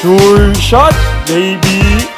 Sure shot, baby.